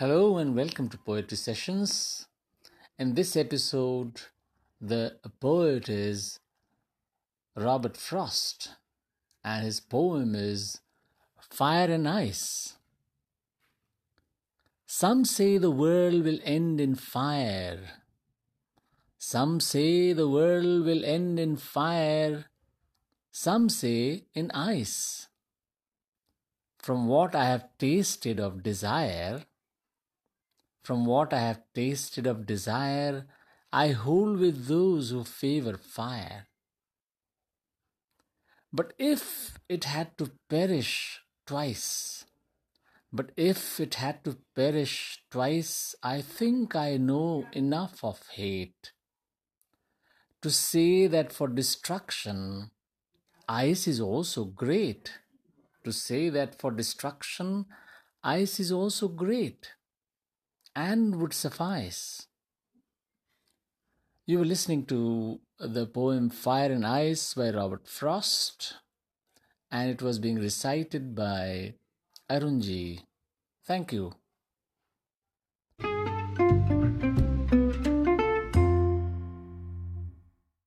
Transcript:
Hello and welcome to Poetry Sessions. In this episode, the poet is Robert Frost, and his poem is Fire and Ice. Some say the world will end in fire. Some say the world will end in fire. Some say in ice. From what I have tasted of desire, from what I have tasted of desire, I hold with those who favor fire. But if it had to perish twice, but if it had to perish twice, I think I know enough of hate to say that for destruction, ice is also great. To say that for destruction, ice is also great and would suffice. You were listening to the poem Fire and Ice by Robert Frost, and it was being recited by Arunji. Thank you.